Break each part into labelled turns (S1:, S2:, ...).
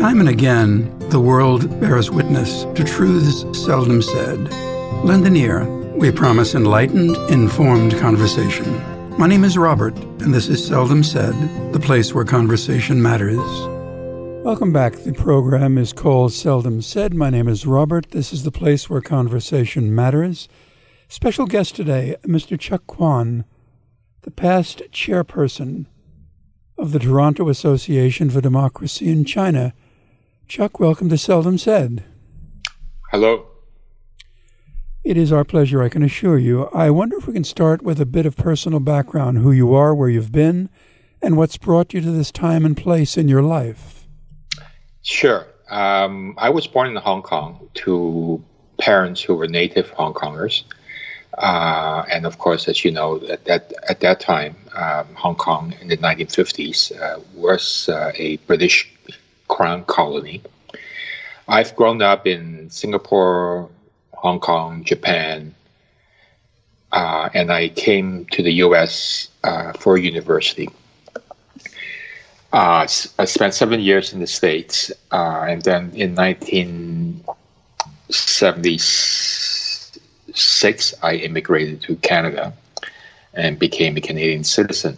S1: Time and again, the world bears witness to truths seldom said. Lend an ear. We promise enlightened, informed conversation. My name is Robert, and this is Seldom Said, the place where conversation matters. Welcome back. The program is called Seldom Said. My name is Robert. This is the place where conversation matters. Special guest today, Mr. Cheuk Kwan, the past chairperson of the Toronto Association for Democracy in China. Cheuk, welcome to Seldom Said.
S2: Hello.
S1: It is our pleasure, I can assure you. I wonder if we can start with a bit of personal background who you are, where you've been, and what's brought you to this time and place in your life.
S2: Sure. Um, I was born in Hong Kong to parents who were native Hong Kongers. Uh, and of course, as you know, at that at that time, um, Hong Kong in the 1950s uh, was uh, a British crown colony. I've grown up in Singapore, Hong Kong, Japan, uh, and I came to the U.S. Uh, for university. Uh, I spent seven years in the States, and then in 1976 I immigrated to Canada and became a Canadian citizen.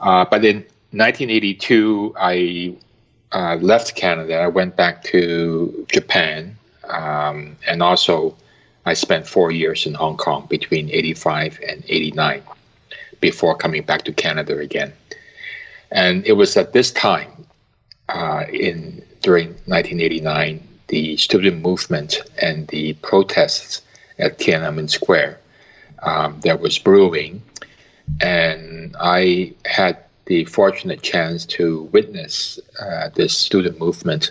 S2: Uh, but in 1982, I uh, left Canada. I went back to Japan, um, and also I spent four years in Hong Kong between 85 and 89 before coming back to Canada again. And it was at this time, uh, in during 1989, the student movement and the protests at Tiananmen Square um, that was brewing. And I had the fortunate chance to witness uh, this student movement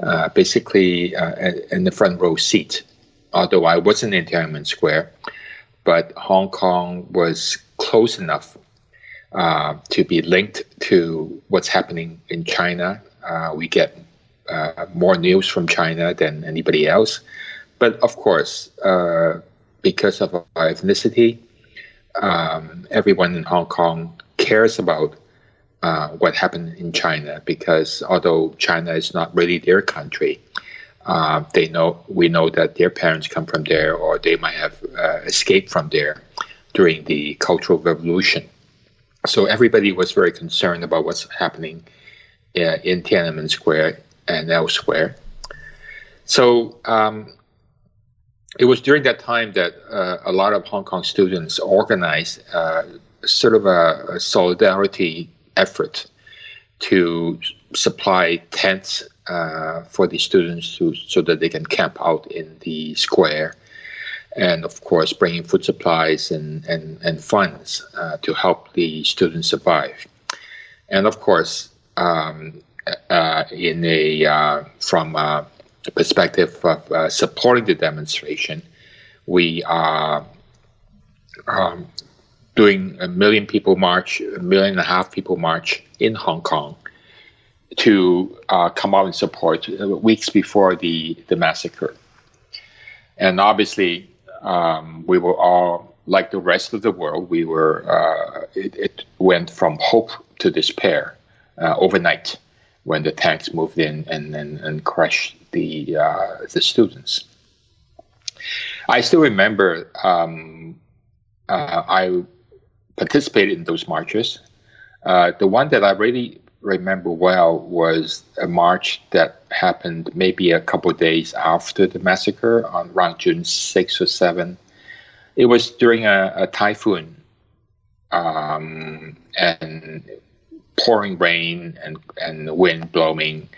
S2: uh, basically uh, in the front row seat. Although I wasn't in Tiananmen Square, but Hong Kong was close enough uh, to be linked to what's happening in China. Uh, we get uh, more news from China than anybody else. But of course, because of our ethnicity, um, everyone in Hong Kong cares about uh, what happened in China because although China is not really their country, uh, they know we know that their parents come from there or they might have uh, escaped from there during the Cultural Revolution. So everybody was very concerned about what's happening uh, in Tiananmen Square and elsewhere. So um, it was during that time that uh, a lot of Hong Kong students organized sort of a, a, solidarity effort to supply tents uh, for the students to, so that they can camp out in the square. And of course, bringing food supplies and, and, and funds uh, to help the students survive. And of course, um, uh, in a uh, from perspective of uh, supporting the demonstration, we are um, doing a million people march, a million and a half people march in Hong Kong to uh, come out and support weeks before the, the massacre. And obviously, um, we were all, like the rest of the world, we were, uh, it, it, went from hope to despair uh, overnight when the tanks moved in and, and, and crushed the, uh, the students. I still remember um, uh, I participated in those marches. Uh, the one that I really remember well was a march that happened maybe a couple days after the massacre on around June 6 or 7. It was during a, a typhoon. Um, and pouring rain and, and wind blowing.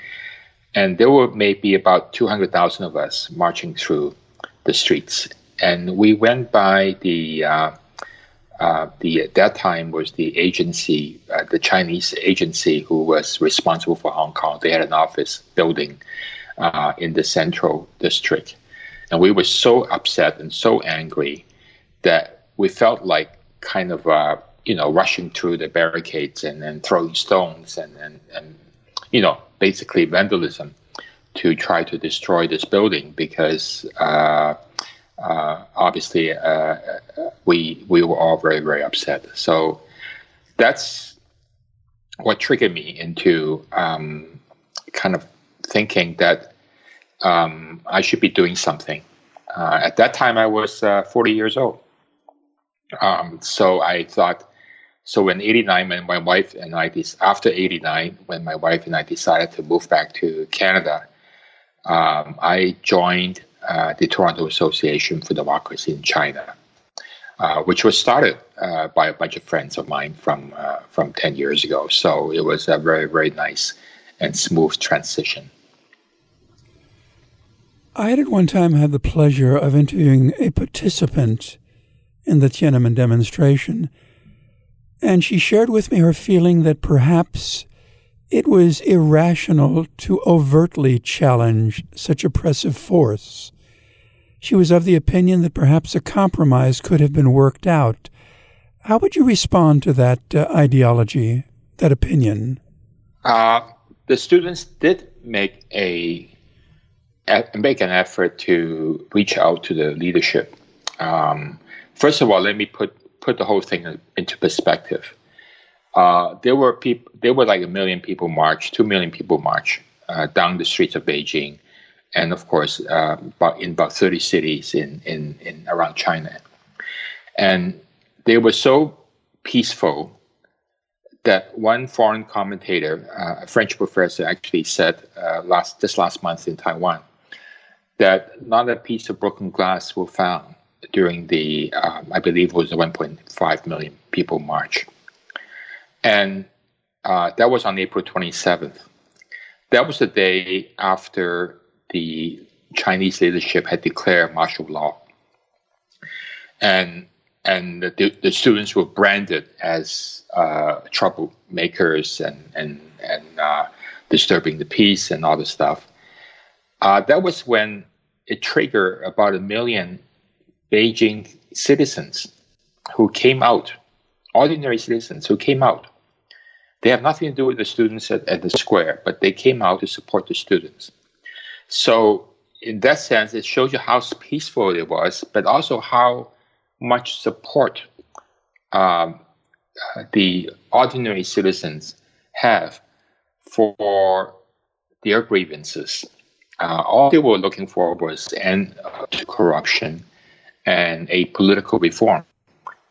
S2: And there were maybe about 200,000 of us marching through the streets. And we went by the, uh, uh, the at that time was the agency, uh, the Chinese agency who was responsible for Hong Kong. They had an office building uh, in the central district. And we were so upset and so angry that we felt like kind of uh, you know, rushing through the barricades and, and throwing stones and, and, and, you know, basically vandalism to try to destroy this building because uh, obviously uh, we we were all very very upset. So that's what triggered me into um, kind of thinking that um, I should be doing something. Uh, at that time, I was uh, 40 years old. Um, so I thought, so in 89, when my wife and I, after 89, when my wife and I decided to move back to Canada, um, I joined uh, the Toronto Association for Democracy in China, uh, which was started uh, by a bunch of friends of mine from uh, from 10 years ago. So it was a very, very nice and smooth transition.
S1: I had at one time had the pleasure of interviewing a participant in the Tiananmen demonstration, and she shared with me her feeling that perhaps it was irrational to overtly challenge such oppressive force. She was of the opinion that perhaps a compromise could have been worked out. How would you respond to that uh, ideology, that opinion?
S2: Uh, the students did make a make an effort to reach out to the leadership. Um, first of all, let me put put the whole thing into perspective. Uh, there were people, there were like a million people march, two million people march uh, down the streets of Beijing, and of course, uh, in about thirty cities in, in in around China, and they were so peaceful that one foreign commentator, uh, a French professor, actually said uh, last this last month in Taiwan that not a piece of broken glass was found during the, um, I believe it was the 1.5 million people march. And uh, that was on April 27th. That was the day after the Chinese leadership had declared martial law. And and the, the students were branded as uh, troublemakers and and and uh, disturbing the peace and all this stuff. Uh, that was when it triggered about a million Beijing citizens who came out, ordinary citizens who came out. They have nothing to do with the students at, at the square, but they came out to support the students. So, in that sense, it shows you how peaceful it was, but also how much support um, the ordinary citizens have for their grievances. Uh, all they were looking for was end to corruption and a political reform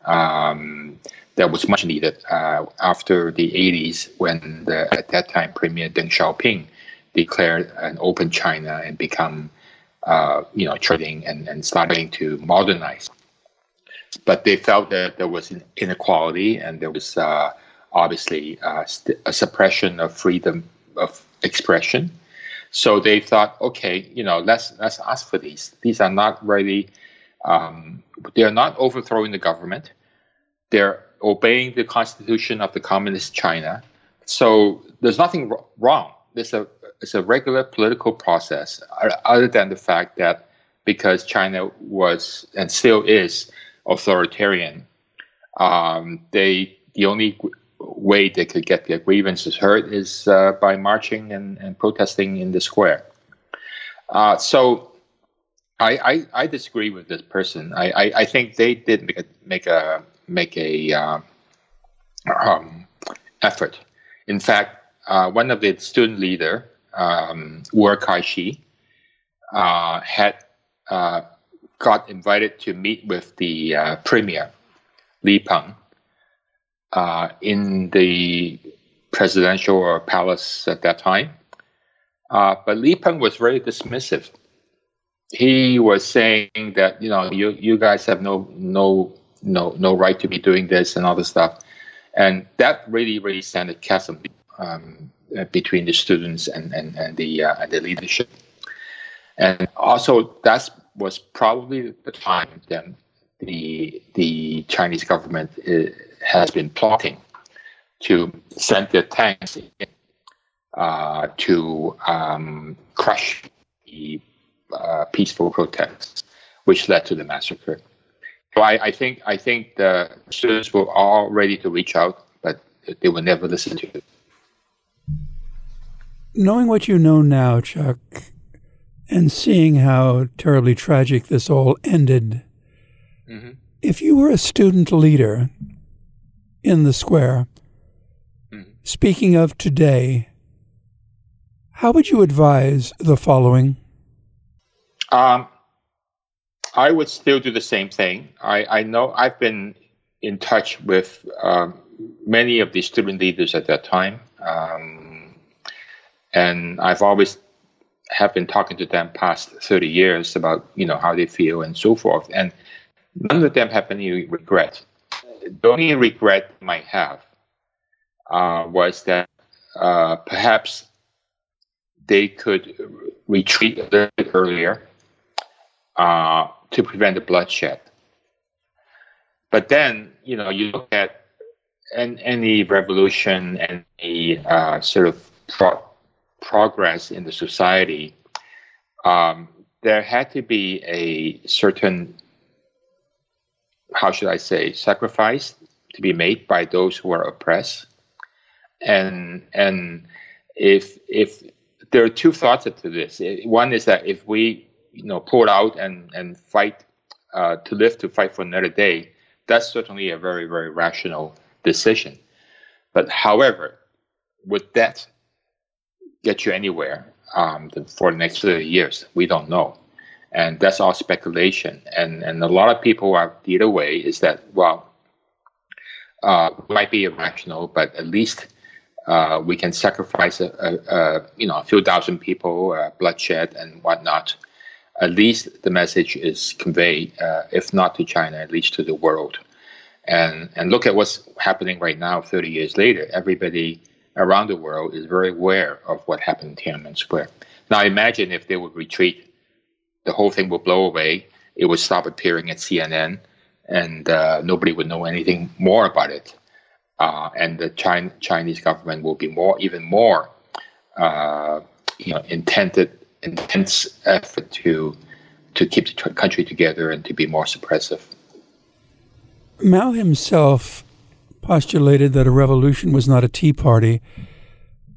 S2: um, that was much needed uh, after the 80s when the, at that time Premier Deng Xiaoping declared an open China and become uh, you know trading and, and starting to modernize. But they felt that there was inequality and there was uh, obviously uh, a suppression of freedom of expression so they thought, okay, you know, let's let's ask for these. These are not really, um, they are not overthrowing the government. They're obeying the constitution of the communist China. So there's nothing wrong. It's a it's a regular political process, other than the fact that because China was and still is authoritarian, um, they the only way they could get their grievances heard is uh, by marching and, and protesting in the square. Uh, so I, I, I, disagree with this person. I, I, I, think they did make a make a make a uh, um, effort. In fact, uh, one of the student leader, um, Wu'er Kaixi, uh, had uh, got invited to meet with the premier, Li Peng, uh, in the presidential palace at that time. Uh, but Li Peng was very dismissive. He was saying that you know you you guys have no no no no right to be doing this and all this stuff, and that really really sent a chasm um, between the students and and and the uh, and the leadership. And also that was probably the time then the the Chinese government uh, has been plotting to send their tanks in, uh, to um, crush the uh, peaceful protests, which led to the massacre. So I, I, think I think the students were all ready to reach out, but they were never listened to.
S1: Knowing what you know now, Cheuk, and seeing how terribly tragic this all ended, mm-hmm. if you were a student leader in the square. Mm. Speaking of today, How would you advise the following?
S2: Um, I would still do the same thing. I, I know I've been in touch with um, many of the student leaders at that time, um, and I've always have been talking to them past 30 years about you know how they feel and so forth, and none of them have any regret. The only regret I might have uh, was that uh, perhaps they could retreat a little bit earlier uh, to prevent the bloodshed. But then, you know, you look at an, any revolution, any uh, sort of pro- progress in the society, um, there had to be a certain, how should I say, sacrifice to be made by those who are oppressed. And and if if there are two thoughts to this. One is that if we you know pull out and and fight uh, to live to fight for another day, that's certainly a very very rational decision. But however, would that get you anywhere um, for the next 30 years? We don't know. And that's all speculation. And, and a lot of people are the other way is that, well, uh, might be irrational, but at least uh, we can sacrifice a, a, a, you know a few thousand people, uh, bloodshed and whatnot. At least the message is conveyed, uh, if not to China, at least to the world. And and look at what's happening right now, 30 years later. Everybody around the world is very aware of what happened in Tiananmen Square. Now imagine if they would retreat, the whole thing would blow away. It would stop appearing at CNN, and uh, nobody would know anything more about it uh, and the China, Chinese government will be more, even more, uh, you know, intended, intense effort to to keep the country together and to be more suppressive.
S1: Mao himself postulated that a revolution was not a tea party.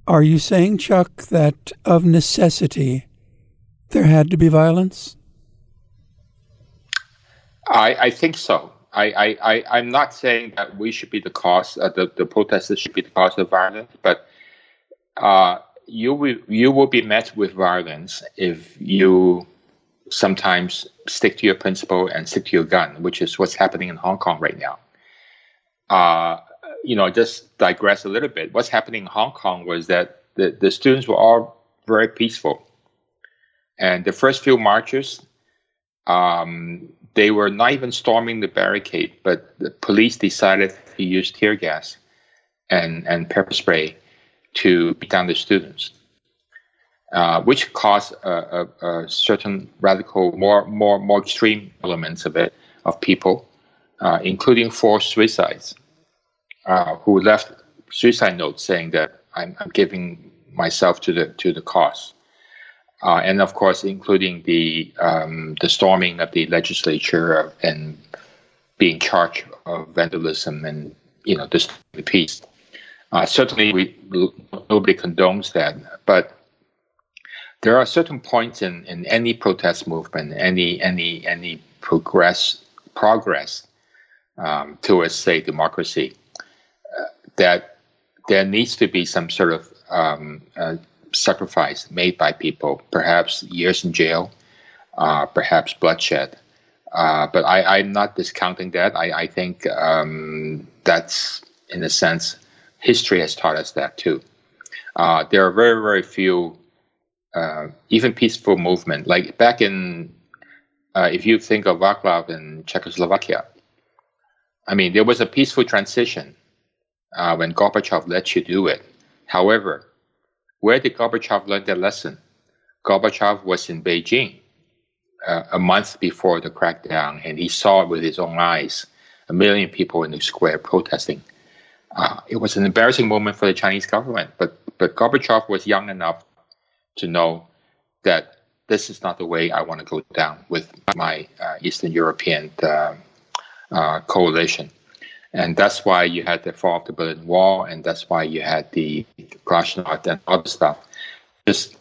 S1: Are you saying, Cheuk, that of necessity there had to be violence?
S2: I, I think so. I, I, I, am not saying that we should be the cause, uh, the, the protesters should be the cause of violence, but uh, you, will, you will be met with violence if you sometimes stick to your principle and stick to your gun, which is what's happening in Hong Kong right now. Uh, you know, just digress a little bit. What's happening in Hong Kong was that the, the students were all very peaceful. And the first few marches, um, they were not even storming the barricade, but the police decided to use tear gas and, and pepper spray to beat down the students, uh, which caused a, a, a, certain radical, more, more, more extreme elements of it, of people, uh, including four suicides, uh, who left suicide notes saying that I'm, I'm giving myself to the to the cause uh, and of course, including the um, the storming of the legislature and being charged of vandalism and you know disturbing the peace. Uh, certainly, we nobody condones that, but there are certain points in, in any protest movement, any any any progress progress um, towards say democracy, that there needs to be some sort of um, uh, sacrifice made by people, perhaps years in jail, uh, perhaps bloodshed. Uh, but I, am not discounting that. I, I think um, that's, in a sense, history has taught us that too. Uh, there are very, very few, uh, even peaceful movement. Like back in, uh, if you think of Vaclav in Czechoslovakia, I mean, there was a peaceful transition uh, when Gorbachev let you do it. However, where did Gorbachev learn that lesson? Gorbachev was in Beijing uh, a month before the crackdown, and he saw it with his own eyes a million people in the square protesting. Uh, it was an embarrassing moment for the Chinese government, but but Gorbachev was young enough to know that this is not the way I want to go down with my uh, Eastern European uh, uh, coalition and that's why you had the fall of the Berlin Wall, and that's why you had the Glasnost and other stuff. Just,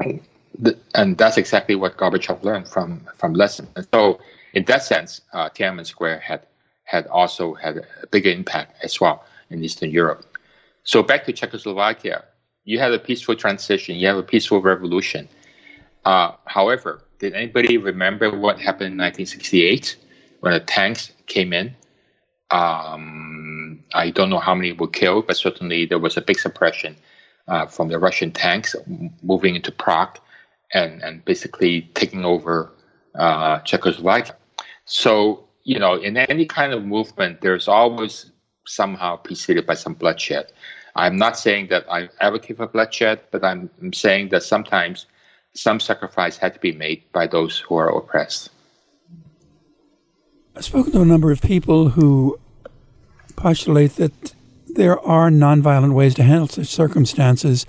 S2: and that's exactly what Gorbachev learned from from lessons. And so, in that sense, uh, Tiananmen Square had had also had a bigger impact as well in Eastern Europe. So back to Czechoslovakia, you had a peaceful transition, you have a peaceful revolution. Uh, however, did anybody remember what happened in 1968 when the tanks came in? Um, I don't know how many were killed, but certainly there was a big suppression uh, from the Russian tanks moving into Prague and, and basically taking over uh, Czechoslovakia. So, you know, in any kind of movement, there's always somehow preceded by some bloodshed. I'm not saying that I advocate for bloodshed, but I'm, I'm saying that sometimes some sacrifice had to be made by those who are oppressed.
S1: I've spoken to a number of people who postulate that there are nonviolent ways to handle such circumstances.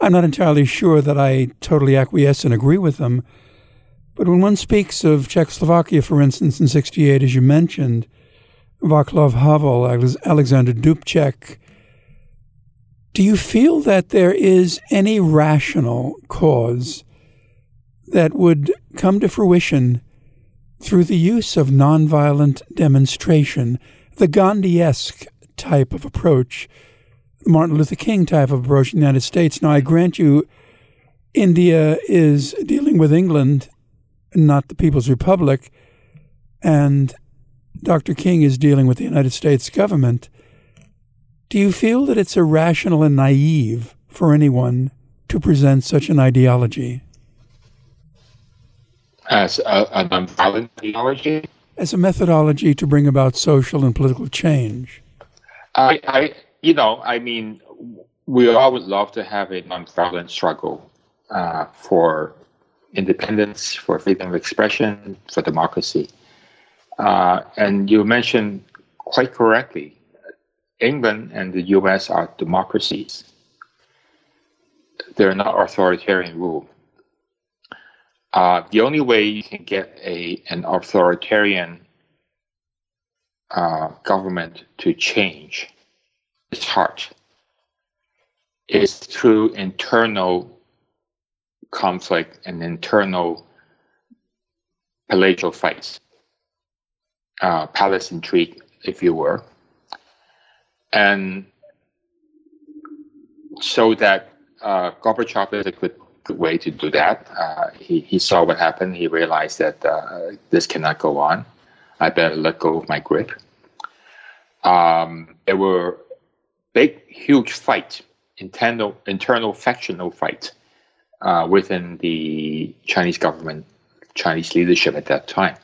S1: I'm not entirely sure that I totally acquiesce and agree with them. But when one speaks of Czechoslovakia, for instance, in 68, as you mentioned, Václav Havel, Alexander Dubček, do you feel that there is any rational cause that would come to fruition through the use of nonviolent demonstration, the Gandhiesque type of approach, the Martin Luther King type of approach in the United States? Now, I grant you, India is dealing with England, not the People's Republic, and Dr. King is dealing with the United States government. Do you feel that it's irrational and naive for anyone to present such an ideology?
S2: As a, a nonviolent ideology?
S1: As a methodology to bring about social and political change.
S2: I, I you know, I mean, we all would love to have a nonviolent struggle uh, for independence, for freedom of expression, for democracy. Uh, and you mentioned quite correctly England and the US are democracies. They're not authoritarian rule. Uh, the only way you can get a an authoritarian uh, government to change its heart is through internal conflict and internal palatial fights, uh, palace intrigue, if you were. And so that uh, Gorbachev is a good, way to do that. Uh, he, he saw what happened. He realized that uh, this cannot go on. I better let go of my grip. Um, there were big, huge fights, internal, internal factional fights uh, within the Chinese government, Chinese leadership at that time.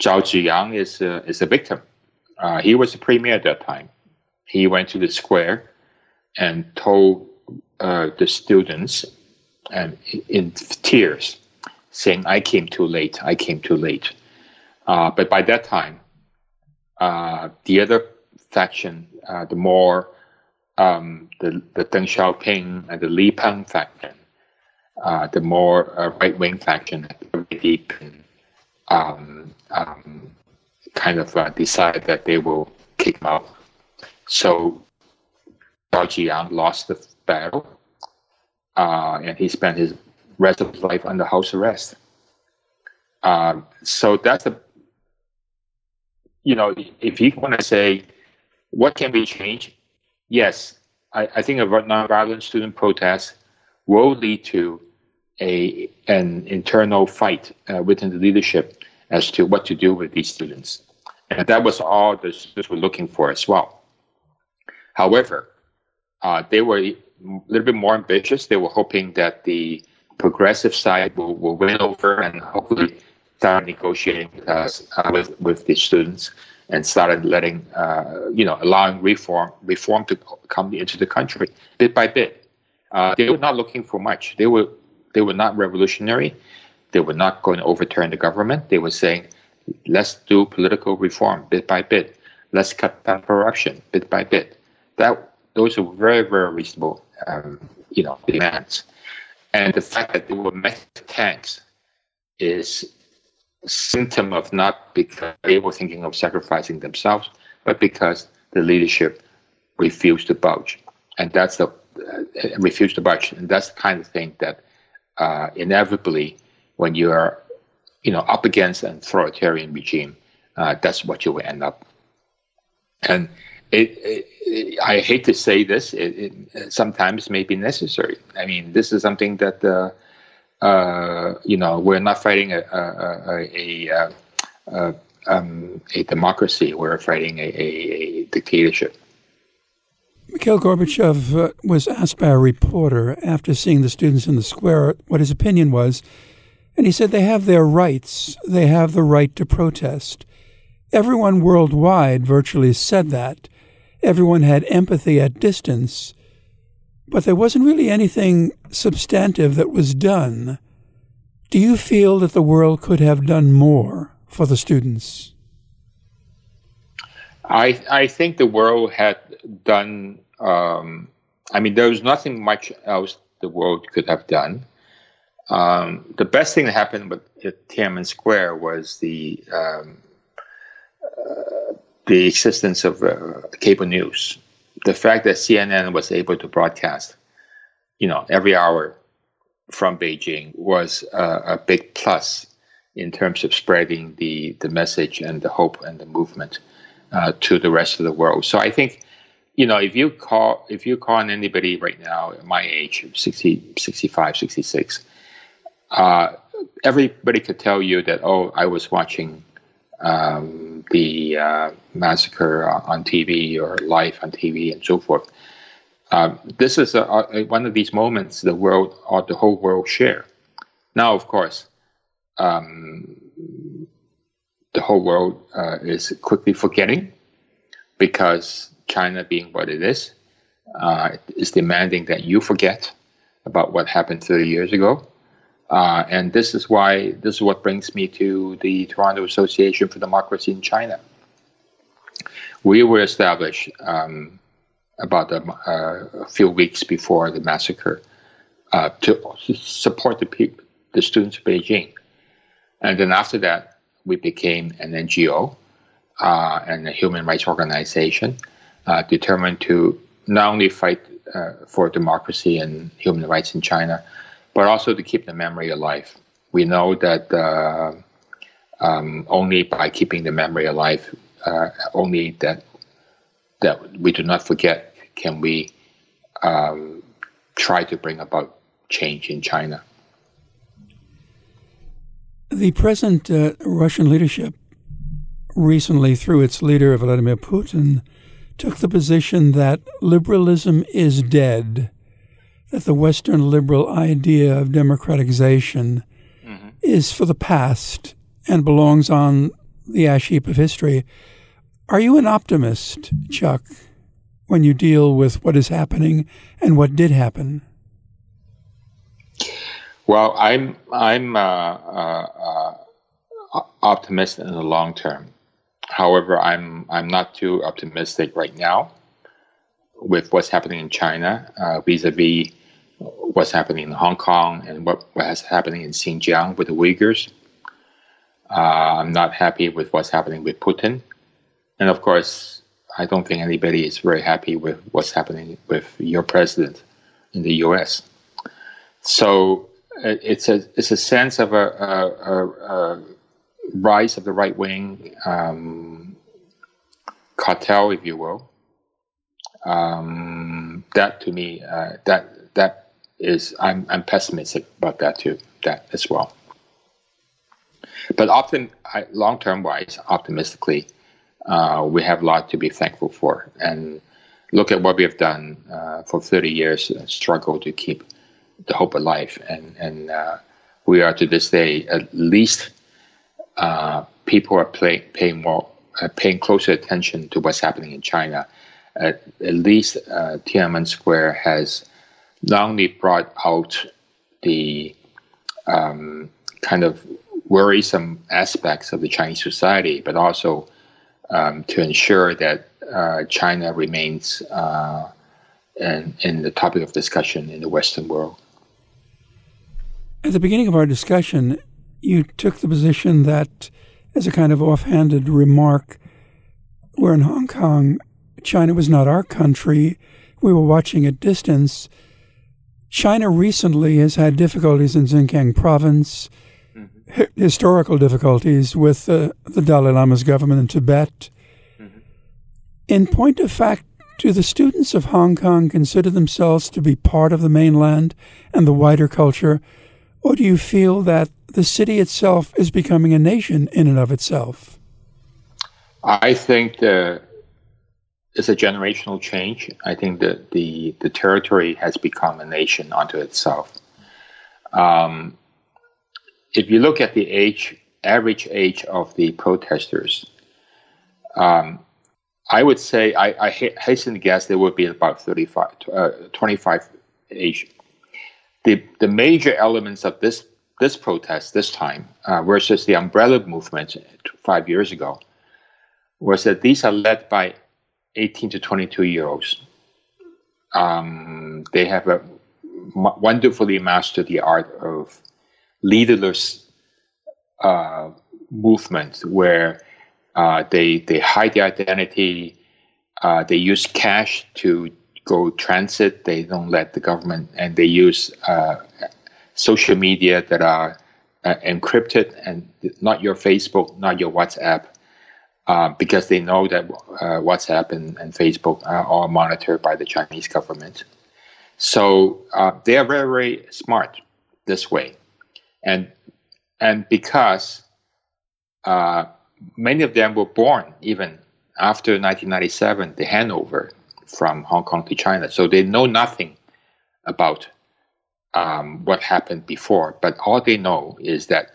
S2: Zhao Ziyang is a, is a victim. Uh, he was the premier at that time he went to the square and told uh, the students and in tears, saying, "I came too late. I came too late." Uh, but by that time, uh, the other faction, uh, the more um, the the Deng Xiaoping and the Li Peng faction, uh, the more uh, right wing faction, deep um, um, kind of decide that they will kick him out so Zhao Ziyang lost the battle, uh, and he spent his rest of his life under house arrest. Um, so that's a, you know, if you want to say, what can be changed? Yes, I, I think a nonviolent student protest will lead to a an internal fight uh, within the leadership as to what to do with these students, and that was all the students were looking for as well. However, uh, they were a little bit more ambitious. They were hoping that the progressive side will, will win over and hopefully start negotiating with us uh, with with the students and started letting uh, you know allowing reform reform to come into the country bit by bit. Uh, they were not looking for much. They were they were not revolutionary. They were not going to overturn the government. They were saying, let's do political reform bit by bit. Let's cut down corruption bit by bit that those are very very reasonable um, you know demands, and the fact that they were met tanks is symptom of not because they were thinking of sacrificing themselves, but because the leadership refused to budge, and that's the uh, refused to budge, and that's the kind of thing that uh, inevitably, when you are, you know, up against an authoritarian regime, uh, that's what you will end up. And it, it, I hate to say this, it, it, sometimes may be necessary. I mean, this is something that, uh, uh, you know, we're not fighting a, a, a, a, a, um, a democracy, we're fighting a, a, dictatorship.
S1: Mikhail Gorbachev uh, was asked by a reporter after seeing the students in the square what his opinion was, and he said they have their rights, they have the right to protest. Everyone worldwide virtually said that. Everyone had empathy at distance, but there wasn't really anything substantive that was done. Do you feel that the world could have done more for the students?
S2: I I think the world had done. Um, I mean, there was nothing much else the world could have done. Um, the best thing that happened with, Tiananmen Square was the um, the existence of uh, cable news, the fact that CNN was able to broadcast, you know, every hour from Beijing was uh, a big plus in terms of spreading the the message and the hope and the movement uh, to the rest of the world. So I think, you know, if you call if you call on anybody right now, my age, 60, 65, 66, uh, everybody could tell you that, oh, I was watching um, the uh, massacre on TV or live on TV and so forth. Um, this is a, a, one of these moments the world or the whole world share. Now, of course, um, the whole world uh, is quickly forgetting because China, being what it is, uh, is demanding that you forget about what happened 30 years ago. Uh, and this is why this is what brings me to the Toronto Association for Democracy in China. We were established um, about a, uh, a, few weeks before the massacre uh, to support the people, the students of Beijing, and then after that we became an NGO uh, and a human rights organization uh, determined to not only fight uh, for democracy and human rights in China but also to keep the memory alive. We know that uh, um, only by keeping the memory alive, uh, only that that we do not forget, can we um, try to bring about change in China.
S1: The present uh, Russian leadership recently, through its leader Vladimir Putin, took the position that liberalism is dead that the Western liberal idea of democratization mm-hmm. is for the past and belongs on the ash heap of history. Are you an optimist, Cheuk, when you deal with what is happening and what did happen?
S2: Well, I'm I'm uh, uh, uh, optimist in the long term. However, I'm I'm not too optimistic right now with what's happening in China uh, vis-a-vis what's happening in Hong Kong and what, what's happening in Xinjiang with the Uyghurs. Uh, I'm not happy with what's happening with Putin. And of course, I don't think anybody is very happy with what's happening with your president in the US. So uh, it's a, it's a sense of a, a, a, a rise of the right wing um, cartel, if you will. Um, that to me, uh, that is I'm I'm pessimistic about that too, that as well. But often, long term wise, optimistically, uh, we have a lot to be thankful for. And look at what we have done uh, for 30 years, uh, struggle to keep the hope alive. And, and uh, we are to this day, at least uh, people are paying more, uh, paying closer attention to what's happening in China. At, at least Tiananmen Square has not only brought out the um, kind of worrisome aspects of the Chinese society, but also um, to ensure that uh, China remains uh, in, in the topic of discussion in the Western world.
S1: At the beginning of our discussion, you took the position that, as a kind of offhanded remark, we're in Hong Kong, China was not our country, we were watching at distance China recently has had difficulties in Xinjiang province, mm-hmm. historical difficulties with uh, the Dalai Lama's government in Tibet. Mm-hmm. In point of fact, do the students of Hong Kong consider themselves to be part of the mainland and the wider culture, or do you feel that the city itself is becoming a nation in and of itself?
S2: I think the, it's a generational change. I think that the, the territory has become a nation unto itself. Um, if you look at the age, average age of the protesters, um, I would say I, I hasten to guess there would be about 35, uh, 25 age. The the major elements of this this protest this time uh, versus the umbrella movement five years ago was that these are led by 18 to 22 year olds. Um, they have a, wonderfully mastered the art of leaderless uh, movement where uh, they they hide their identity. Uh, they use cash to go transit. They don't let the government, and they use uh, social media that are uh, encrypted and not your Facebook, not your WhatsApp, uh, because they know that uh, WhatsApp and, and, Facebook are monitored by the Chinese government. So they are very very smart this way, and and because many of them were born even after 1997, the handover from Hong Kong to China. So they know nothing about um, what happened before, but all they know is that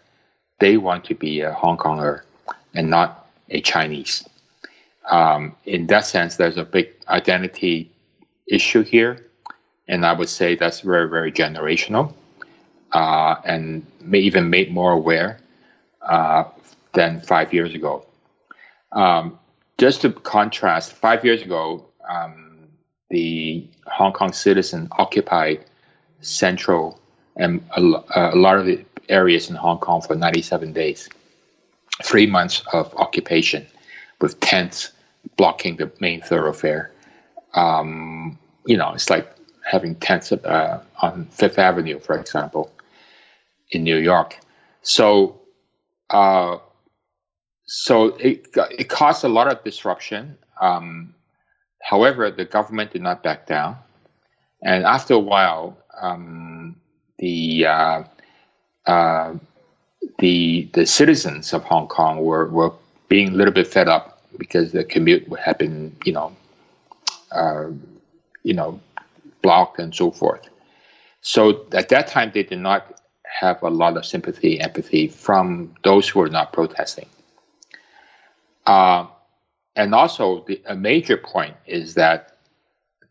S2: they want to be a Hong Konger and not a Chinese. Um, in that sense, there's a big identity issue here, and I would say that's very, very generational, uh, and may even made more aware uh, than five years ago. Um, just to contrast, five years ago, um, the Hong Kong citizen occupied central and a, a, lot of the areas in Hong Kong for 97 days, three months of occupation with tents blocking the main thoroughfare. Um, you know, it's like having tents uh, on Fifth Avenue, for example, in New York. So, uh, so it, it caused a lot of disruption. Um, however, the government did not back down. And after a while, um, the, uh, uh, the, the citizens of Hong Kong were, were being a little bit fed up because the commute had been, you know, uh, you know, blocked and so forth. So at that time, they did not have a lot of sympathy, empathy from those who were not protesting. Uh, and also, the, a major point is that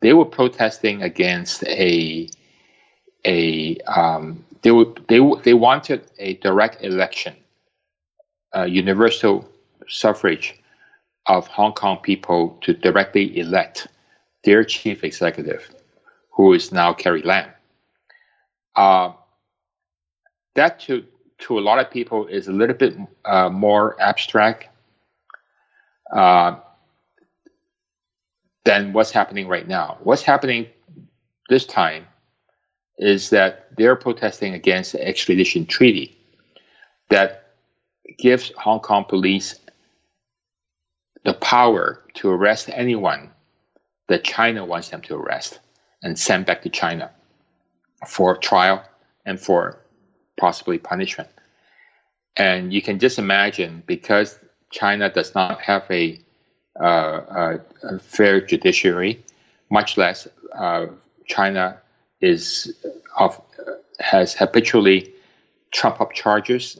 S2: they were protesting against a a um, they were, they they wanted a direct election, a universal suffrage of Hong Kong people to directly elect their chief executive, who is now Carrie Lam. Uh, that to to a lot of people is a little bit uh, more abstract uh, than what's happening right now. What's happening this time is that they're protesting against the extradition treaty that gives Hong Kong police the power to arrest anyone that China wants them to arrest and send back to China for trial and for possibly punishment. And you can just imagine because China does not have a, uh, a, a fair judiciary, much less uh, China is of has habitually trump up charges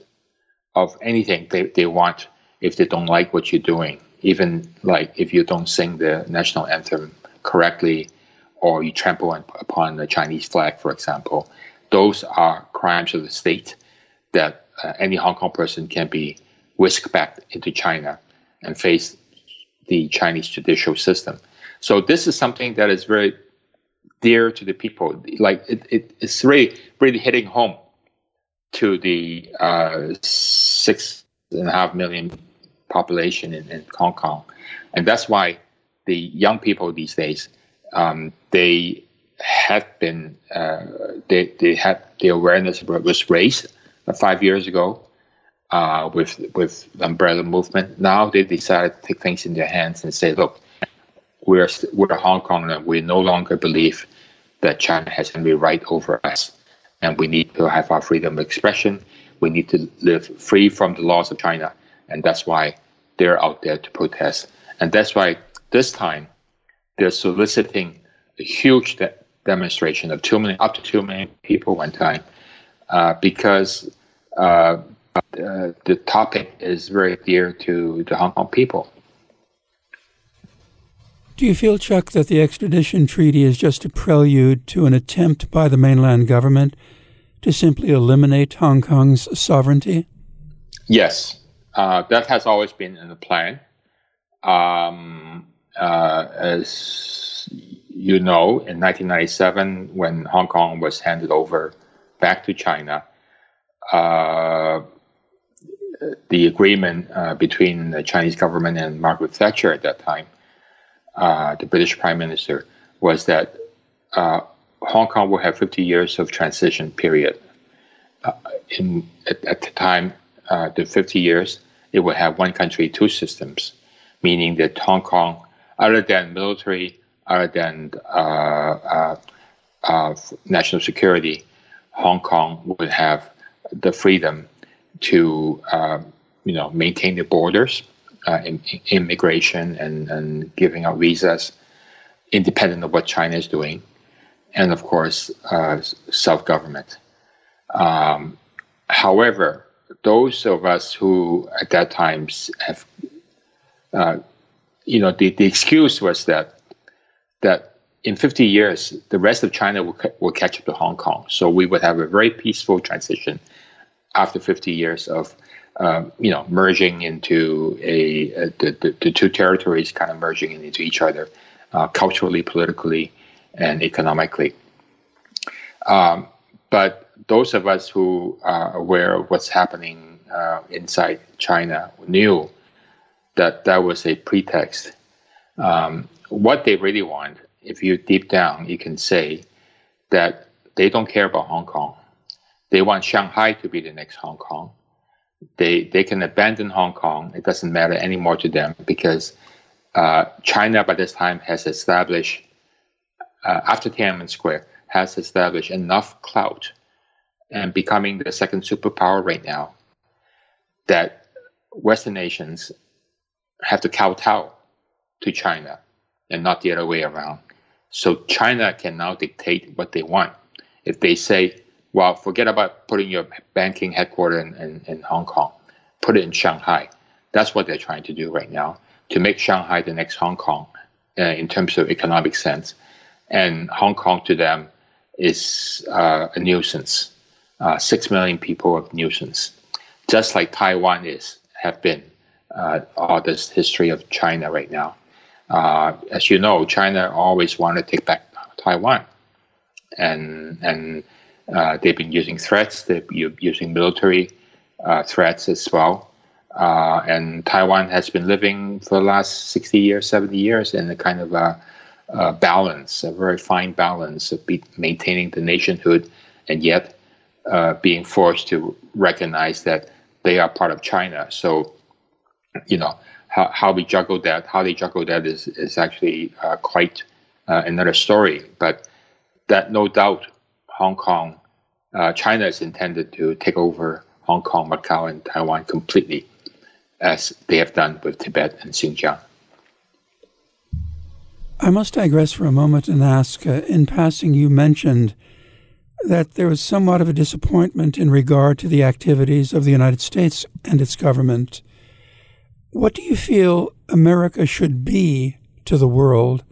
S2: of anything they, they want if they don't like what you're doing. Even like if you don't sing the national anthem correctly or you trample on, upon the Chinese flag, for example, those are crimes of the state that uh, any Hong Kong person can be whisked back into China and face the Chinese judicial system. So this is something that is very dear to the people. Like it, it it's really really hitting home to the uh, six and a half million population in, in, Hong Kong, and that's why the young people these days um, they have been uh, they they had the awareness was raised five years ago uh, with with umbrella movement. Now they decided to take things in their hands and say, look, we're we're Hong Kong and we no longer believe that China has any right over us, and we need to have our freedom of expression. We need to live free from the laws of China, and that's why they're out there to protest. And that's why this time they're soliciting a huge de- demonstration of two million, up to two million people one time, uh, because uh, uh, the topic is very dear to the Hong Kong people.
S1: Do you feel, Cheuk, that the extradition treaty is just a prelude to an attempt by the mainland government to simply eliminate Hong Kong's sovereignty?
S2: Yes, uh, that has always been in the plan. Um, uh, as you know, in 1997, when Hong Kong was handed over back to China, uh, the agreement uh, between the Chinese government and Margaret Thatcher at that time, uh, the British Prime Minister, was that uh, Hong Kong will have 50 years of transition period. Uh, in at, at, the time, uh, the 50 years, it will have one country, two systems, meaning that Hong Kong, other than military, other than uh, national security, Hong Kong would have the freedom to uh, you know maintain the borders, uh, immigration, and, and giving out visas, independent of what China is doing, and of course uh, self government. Um, however, those of us who at that time have, uh, you know, the, the excuse was that that in 50 years, the rest of China will, will catch up to Hong Kong. So we would have a very peaceful transition after 50 years of um, you know merging into a, a the, the, the, two territories kind of merging into each other uh, culturally politically and economically. Um, but those of us who are aware of what's happening uh, inside China knew that that was a pretext. Um, what they really want if you deep down you can say that they don't care about Hong Kong. They want Shanghai to be the next Hong Kong. They they can abandon Hong Kong. It doesn't matter anymore to them because uh, China by this time has established uh, after Tiananmen Square has established enough clout and becoming the second superpower right now that Western nations have to kowtow to China and not the other way around. So China can now dictate what they want. If they say well, forget about putting your banking headquarters in, in, in Hong Kong. Put it in Shanghai. That's what they're trying to do right now to make Shanghai the next Hong Kong uh, in terms of economic sense. And Hong Kong to them is uh, a nuisance. Uh, six million people of nuisance, just like Taiwan is have been uh, all this history of China right now. Uh, as you know, China always wanted to take back Taiwan, and and uh, they've been using threats, they've been using military uh, threats as well. Uh, and Taiwan has been living for the last 60 years, 70 years in a kind of a, a balance, a very fine balance of be, maintaining the nationhood and yet uh, being forced to recognize that they are part of China. So, you know, how, how we juggle that, how they juggle that is, is actually uh, quite uh, another story. But that no doubt Hong Kong, uh, China is intended to take over Hong Kong, Macau, and Taiwan completely, as they have done with Tibet and Xinjiang.
S1: I must digress for a moment and ask uh, in passing, you mentioned that there was somewhat of a disappointment in regard to the activities of the United States and its government. What do you feel America should be to the world,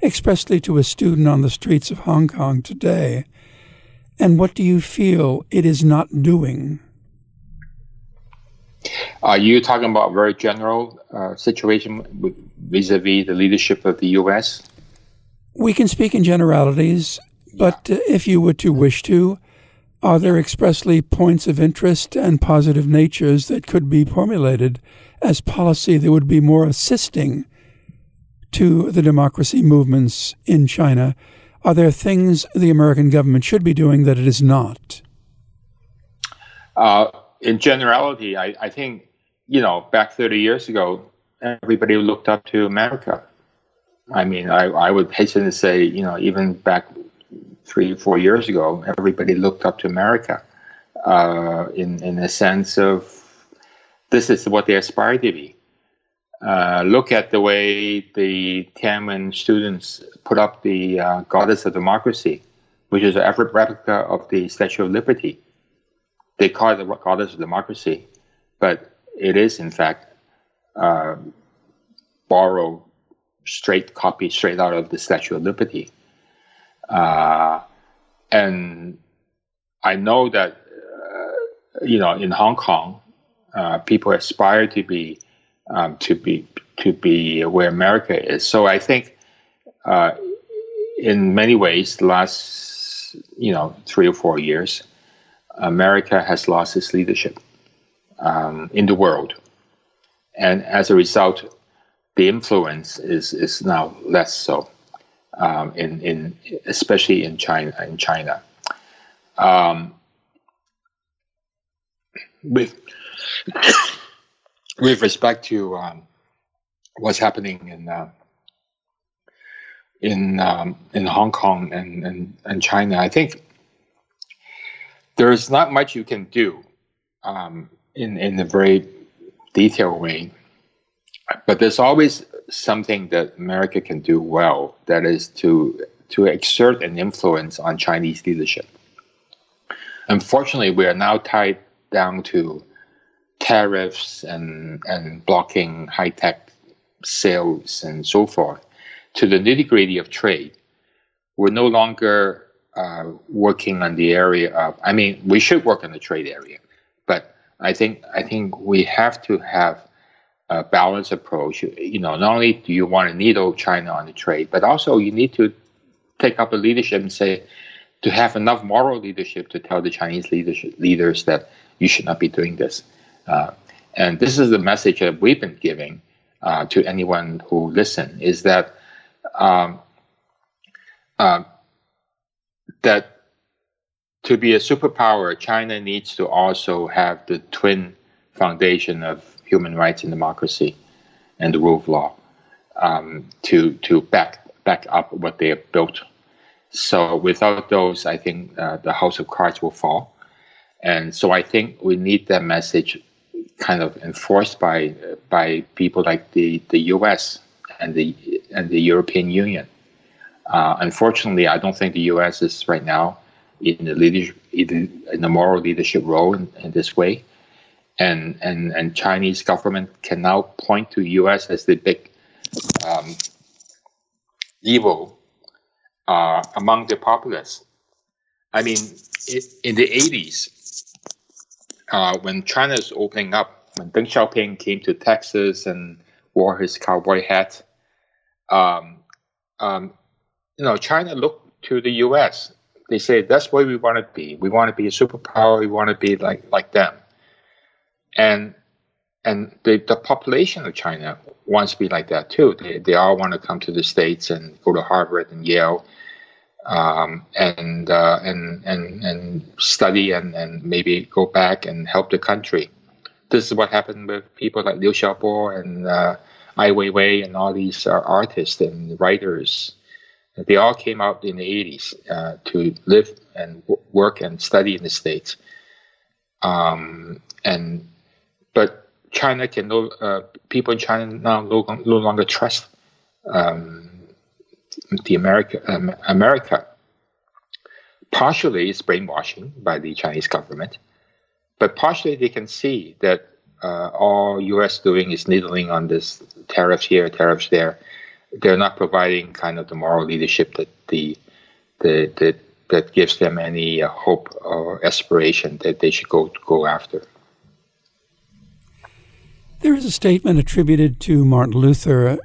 S1: expressly to a student on the streets of Hong Kong today? And what do you feel it is not doing?
S2: Are you talking about very general uh, situation vis-a-vis the leadership of the U.S.?
S1: We can speak in generalities, but uh, if you were to wish to, are there expressly points of interest and positive natures that could be formulated as policy that would be more assisting to the democracy movements in China are there things the American government should be doing that it is not?
S2: Uh, in generality, I, I, think, you know, back 30 years ago, everybody looked up to America. I mean, I, I would hasten to say, you know, even back three, four years ago, everybody looked up to America uh, in, in a sense of this is what they aspire to be. Uh, look at the way the Tiananmen students put up the uh, Goddess of Democracy, which is an a replica of the Statue of Liberty. They call it the Goddess of Democracy, but it is in fact uh, borrowed straight copy straight out of the Statue of Liberty. Uh, and I know that uh, you know in Hong Kong, people aspire to be um, to be to be where America is. So I think uh, in many ways, the last you know three or four years, America has lost its leadership um, in the world, and as a result, the influence is is now less so, um, in in especially in China in China. Um, with with respect to um, what's happening in uh, in um, in Hong Kong and, and and China, I think there's not much you can do um, in in a very detailed way but there's always something that America can do well. That is to to exert an influence on Chinese leadership. Unfortunately, we are now tied down to tariffs and and blocking high tech sales and so forth to the nitty gritty of trade. We're no longer uh, working on the area of. I mean, we should work on the trade area, but I think I think we have to have a balanced approach. You know, not only do you want to needle China on the trade, but also you need to take up a leadership and say to have enough moral leadership to tell the Chinese leadership leaders that you should not be doing this. Uh, and this is the message that we've been giving uh, to anyone who listen: is that um, uh, that to be a superpower, China needs to also have the twin foundation of human rights and democracy and the rule of law um, to to back back up what they have built. So without those, I think uh, the house of cards will fall. And so I think we need that message kind of enforced by by people like the, the U.S. and the and the European Union. Uh, unfortunately, I don't think the U.S. is right now in the leadership in the moral leadership role in, in this way and and and Chinese government can now point to U.S. as the big um, evil uh, among the populace. I mean, in the 80s, uh, when China was opening up, when Deng Xiaoping came to Texas and wore his cowboy hat, um, um, you know, China looked to the U.S. They say that's where we want to be. We want to be a superpower. We want to be like like them and and the, the population of China wants to be like that too. They, they all want to come to the states and go to Harvard and Yale, um, and uh, and and and study and, and maybe go back and help the country. This is what happened with people like Liu Xiaobo and uh, Ai Weiwei and all these uh, artists and writers. They all came out in the 80s uh, to live and w- work and study in the states. Um, and but China can no uh, people in China now no, no longer trust um, the America um, America. Partially, it's brainwashing by the Chinese government, but partially they can see that uh, all U.S. doing is needling on this tariffs here, tariffs there. They're not providing kind of the moral leadership that the the, the that gives them any uh, hope or aspiration that they should go go after.
S1: There is a statement attributed to Martin Luther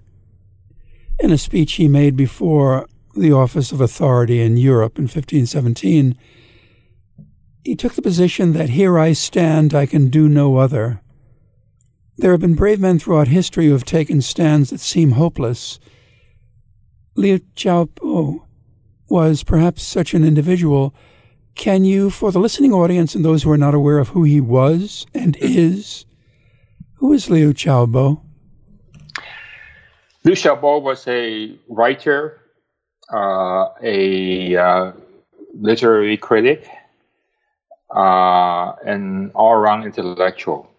S1: in a speech he made before the Office of Authority in Europe in 1517. He took the position that here I stand, I can do no other. There have been brave men throughout history who have taken stands that seem hopeless. Liu Xiaobo was perhaps such an individual. Can you, for the listening audience and those who are not aware of who he was and is, who is Liu Xiaobo?
S2: Liu Xiaobo was a writer, uh, a uh, literary critic, uh, an all-around intellectual.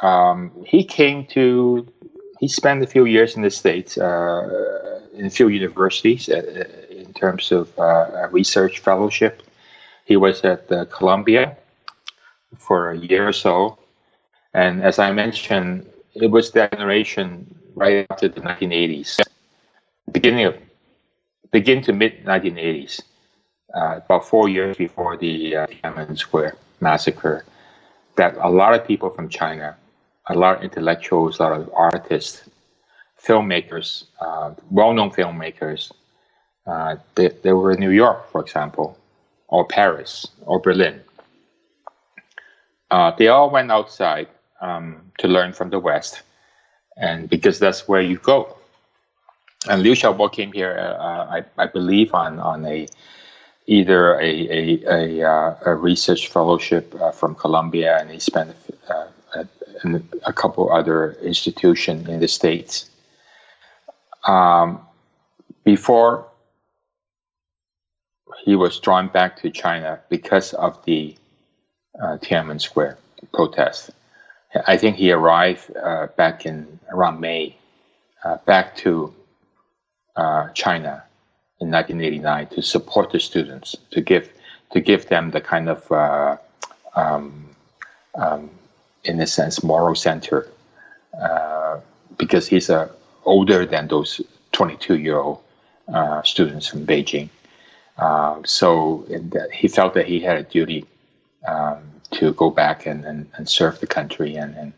S2: Um, he came to, he spent a few years in the States, uh, in a few universities uh, in terms of uh, research fellowship. He was at Columbia for a year or so. And as I mentioned, it was that generation right after the 1980s, beginning of begin to mid 1980s, uh, about four years before the uh, Tiananmen Square massacre, that a lot of people from China, a lot of intellectuals, a lot of artists, filmmakers, uh, well-known filmmakers, uh, they, they were in New York, for example, or Paris, or Berlin. Uh, they all went outside um, to learn from the West and because that's where you go. And Liu Xiaobo came here, uh, I, I, believe, on on a either a a, a, uh, a research fellowship uh, from Columbia, and he spent uh, a, a couple other institutions in the states. Um, before he was drawn back to China because of the uh, Tiananmen Square protest. I think he arrived uh, back in around May, uh, back to uh, China in 1989 to support the students, to give to give them the kind of, uh, um, um, in a sense, moral center, uh, because he's uh, older than those 22 year old students from Beijing. so he felt that he had a duty. Um, to go back and, and, and serve the country and, and,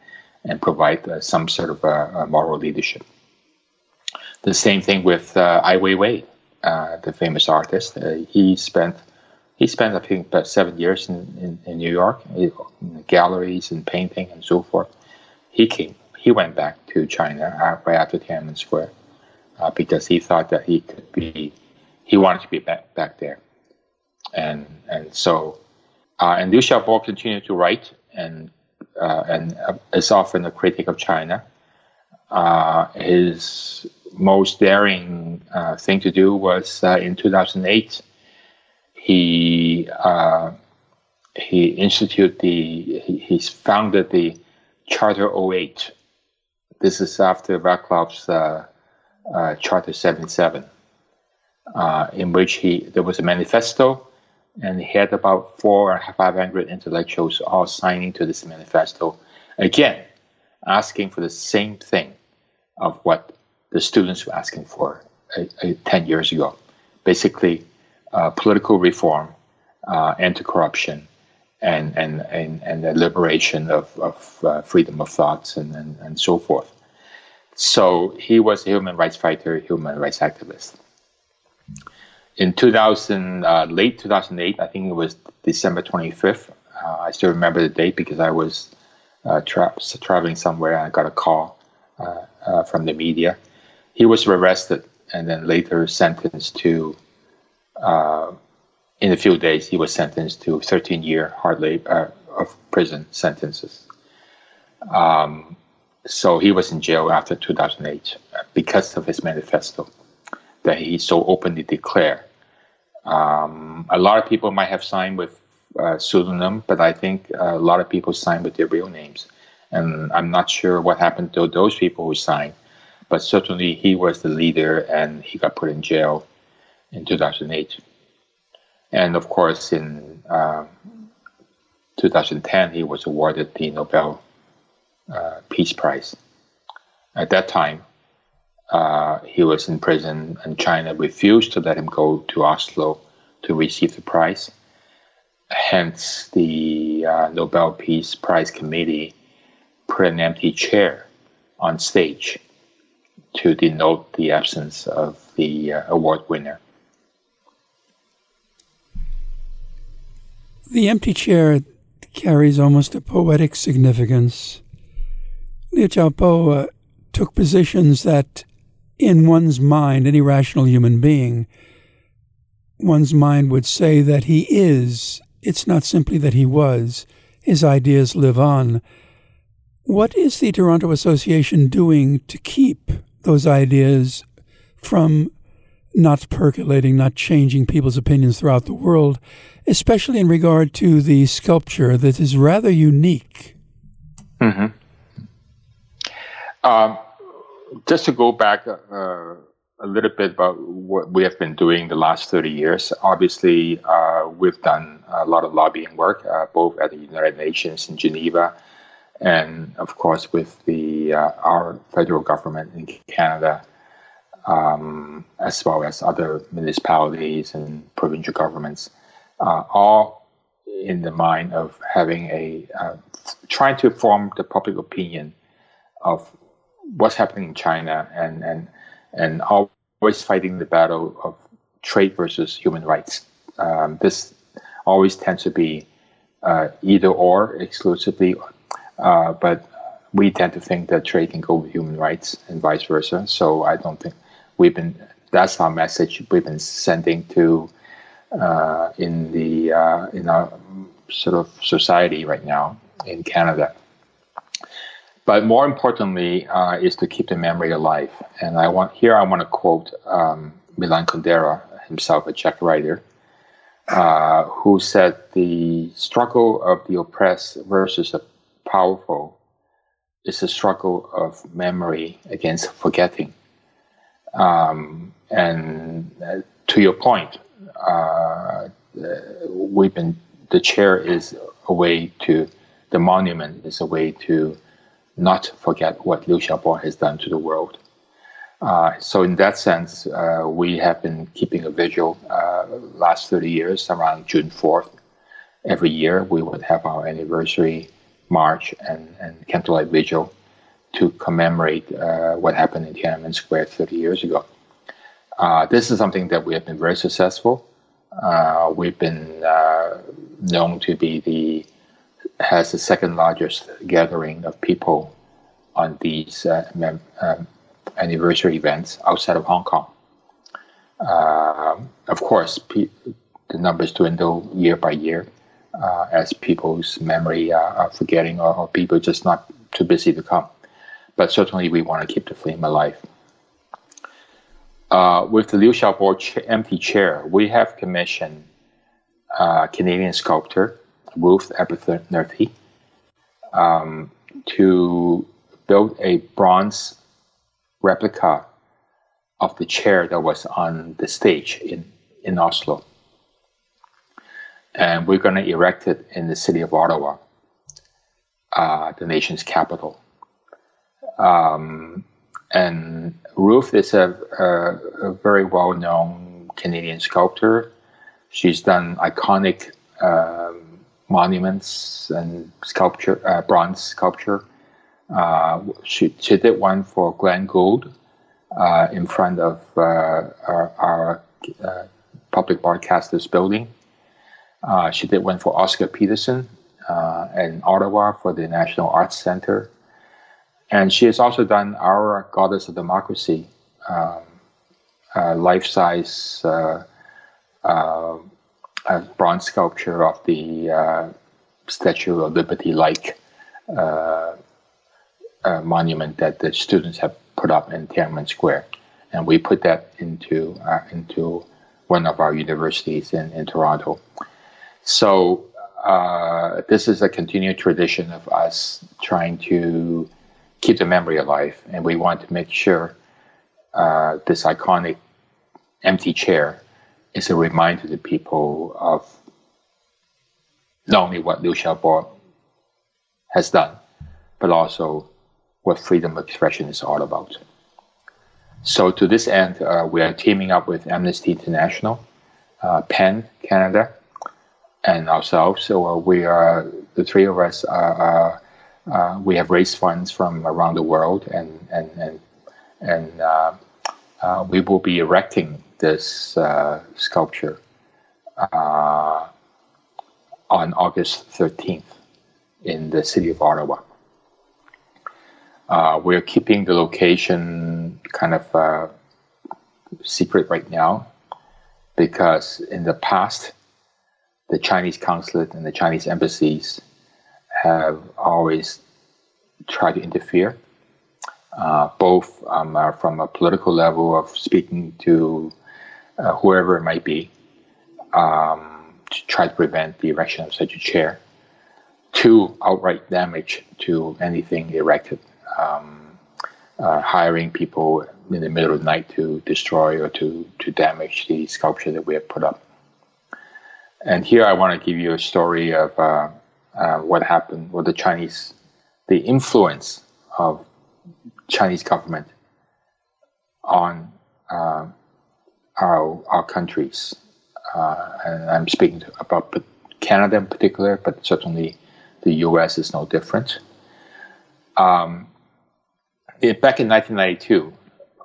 S2: and provide uh, some sort of uh, moral leadership. The same thing with uh, Ai Weiwei, uh, the famous artist. Uh, he spent he spent I think about seven years in, in, in New York, in galleries and painting and so forth. He came. He went back to China right after Tiananmen Square uh, because he thought that he could be. He wanted to be back back there, and and so uh, and Liu Xiaobo continued to write and uh, and uh, is often a critic of China. Uh, his most daring uh, thing to do was uh, in 2008. He he instituted the he, he's founded the Charter 08. This is after Vaclav's Charter 77, in which he there was a manifesto and he had about four or five hundred intellectuals all signing to this manifesto, again asking for the same thing of what the students were asking for uh, uh, 10 years ago. Basically, uh, political reform, uh, anti-corruption, and, and, and, and the liberation of, of uh, freedom of thoughts and, and, and so forth. So he was a human rights fighter, human rights activist in 2000, uh, late 2008, I think it was December 25th. Uh, I still remember the date because I was uh, tra- traveling somewhere and I got a call uh, uh, from the media. He was arrested and then later sentenced to, uh, in a few days, he was sentenced to 13 year hard labor of prison sentences. Um, so he was in jail after 2008 because of his manifesto that he so openly declared. Um, a lot of people might have signed with uh, pseudonym, but I think a lot of people signed with their real names. And I'm not sure what happened to those people who signed, but certainly he was the leader and he got put in jail in 2008. And of course, in uh, 2010, he was awarded the Nobel uh, Peace Prize. At that time, uh, he was in prison, and China refused to let him go to Oslo to receive the prize. Hence, the uh, Nobel Peace Prize Committee put an empty chair on stage to denote the absence of the uh, award winner.
S1: The empty chair carries almost a poetic significance. Liu Xiaobo uh, took positions that in one's mind, any rational human being, one's mind would say that he is. It's not simply that he was. His ideas live on. What is the Toronto Association doing to keep those ideas from not percolating, not changing people's opinions throughout the world, especially in regard to the sculpture that is rather unique.
S2: Mm-hmm. Um, just to go back uh, a little bit about what we have been doing the last 30 years. Obviously, uh, we've done a lot of lobbying work, uh, both at the United Nations in Geneva, and of course with the uh, our federal government in Canada, um, as well as other municipalities and provincial governments, uh, all in the mind of having a uh, trying to form the public opinion of what's happening in China and and and always fighting the battle of trade versus human rights. Um, this always tends to be uh, either or exclusively, uh, but we tend to think that trade can go with human rights and vice versa. So I don't think we've been. That's our message we've been sending to uh, in the uh, in our sort of society right now in Canada. But more importantly, uh, is to keep the memory alive. And I want here I want to quote um, Milan Kundera himself, a Czech writer, uh, who said the struggle of the oppressed versus the powerful is a struggle of memory against forgetting. Um, and uh, to your point, uh, we've been the chair is a way to the monument is a way to not forget what Liu Xiaobo has done to the world. Uh, so in that sense, uh, we have been keeping a vigil uh, last 30 years around June 4th. Every year we would have our anniversary march and, and candlelight vigil to commemorate uh, what happened in Tiananmen Square 30 years ago. Uh, this is something that we have been very successful. Uh, we've been known to be the has the second largest gathering of people on these uh, mem- um, anniversary events outside of Hong Kong. Uh, of course, pe- the numbers dwindle year by year uh, as people's memory are forgetting or, or, people just not too busy to come. But certainly, we want to keep the flame alive. Uh, with the Liu Xiaobo ch- empty chair, we have commissioned uh, Canadian sculptor Ruth Abernethy um, to build a bronze replica of the chair that was on the stage in, in Oslo. And we're going to erect it in the city of Ottawa, uh, the nation's capital. Um, and Ruth is a, a, a very well known Canadian sculptor. She's done iconic um, monuments and sculpture, uh, bronze sculpture. Uh, she, she did one for Glenn Gould uh, in front of uh, our, our uh, public broadcasters building. Uh, she did one for Oscar Peterson in Ottawa for the National Arts Center. And she has also done our Goddess of Democracy, um, life-size a bronze sculpture of the uh, Statue of Liberty like uh, monument that the students have put up in Tiananmen Square. And we put that into, uh, into one of our universities in, in Toronto. So uh, this is a continued tradition of us trying to keep the memory alive. And we want to make sure uh, this iconic empty chair is a reminder to the people of not only what Liu Xiaobo has done, but also what freedom of expression is all about. So, to this end, uh, we are teaming up with Amnesty International, uh, PEN Canada, and ourselves. So, uh, we are the three of us. Are, uh, we have raised funds from around the world, and and and and uh, uh, we will be erecting this uh, sculpture uh, on August 13th in the city of Ottawa. Uh, we're keeping the location kind of uh, secret right now because in the past, the Chinese consulate and the Chinese embassies have always tried to interfere uh, both um, uh, from a political level of speaking to uh, whoever it might be um, to try to prevent the erection of such a chair, to outright damage to anything erected, um, uh, hiring people in the middle of the night to destroy or to, to damage the sculpture that we have put up. And here I want to give you a story of uh, uh, what happened with the Chinese, the influence of Chinese government on uh, our our countries, uh, and I'm speaking about Canada in particular, but certainly the U.S. is no different. Um, it, back in 1992,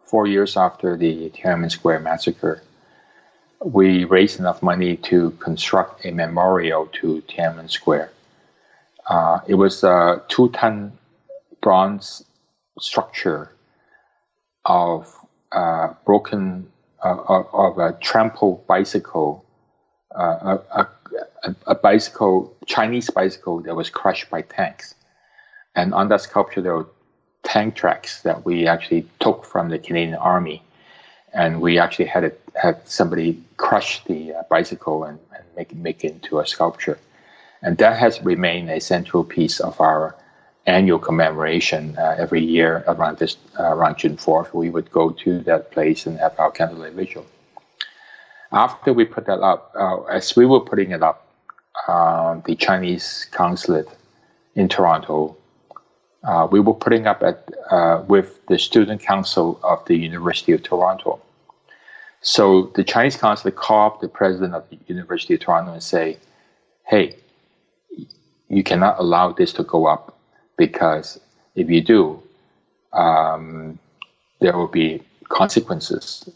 S2: four years after the Tiananmen Square massacre, we raised enough money to construct a memorial to Tiananmen Square. Uh, it was a two-ton bronze structure of uh, broken uh, of a trampled bicycle, uh, a, a, a, bicycle, Chinese bicycle that was crushed by tanks. And on that sculpture, there were tank tracks that we actually took from the Canadian Army, and we actually had had somebody crush the uh, bicycle and, and make make it into a sculpture, and that has remained a central piece of our annual commemoration uh, every year around this uh, around June 4th. We would go to that place and have our candlelight vigil. After we put that up, uh, as we were putting it up, uh, the Chinese consulate in Toronto, uh, we were putting up at uh, with the student council of the University of Toronto. So the Chinese consulate called the president of the University of Toronto and say, "Hey, you cannot allow this to go up because if you do, um, there will be consequences.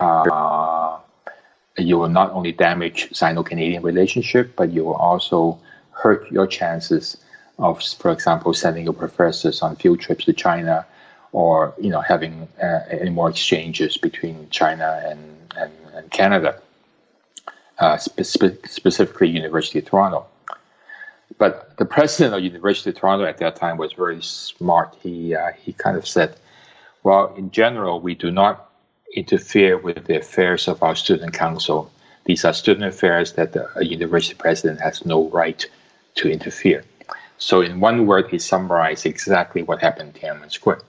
S2: Uh, you will not only damage Sino-Canadian relationship, but you will also hurt your chances of, for example, sending your professors on field trips to China, or you know having uh, any more exchanges between China and and, and Canada, uh, spe- specifically University of Toronto. But the president of University of Toronto at that time was very smart. He uh, he kind of said, "Well, in general, we do not interfere with the affairs of our student council. These are student affairs that the, a university president has no right to interfere." So, in one word, he summarized exactly what happened in Tiananmen Square.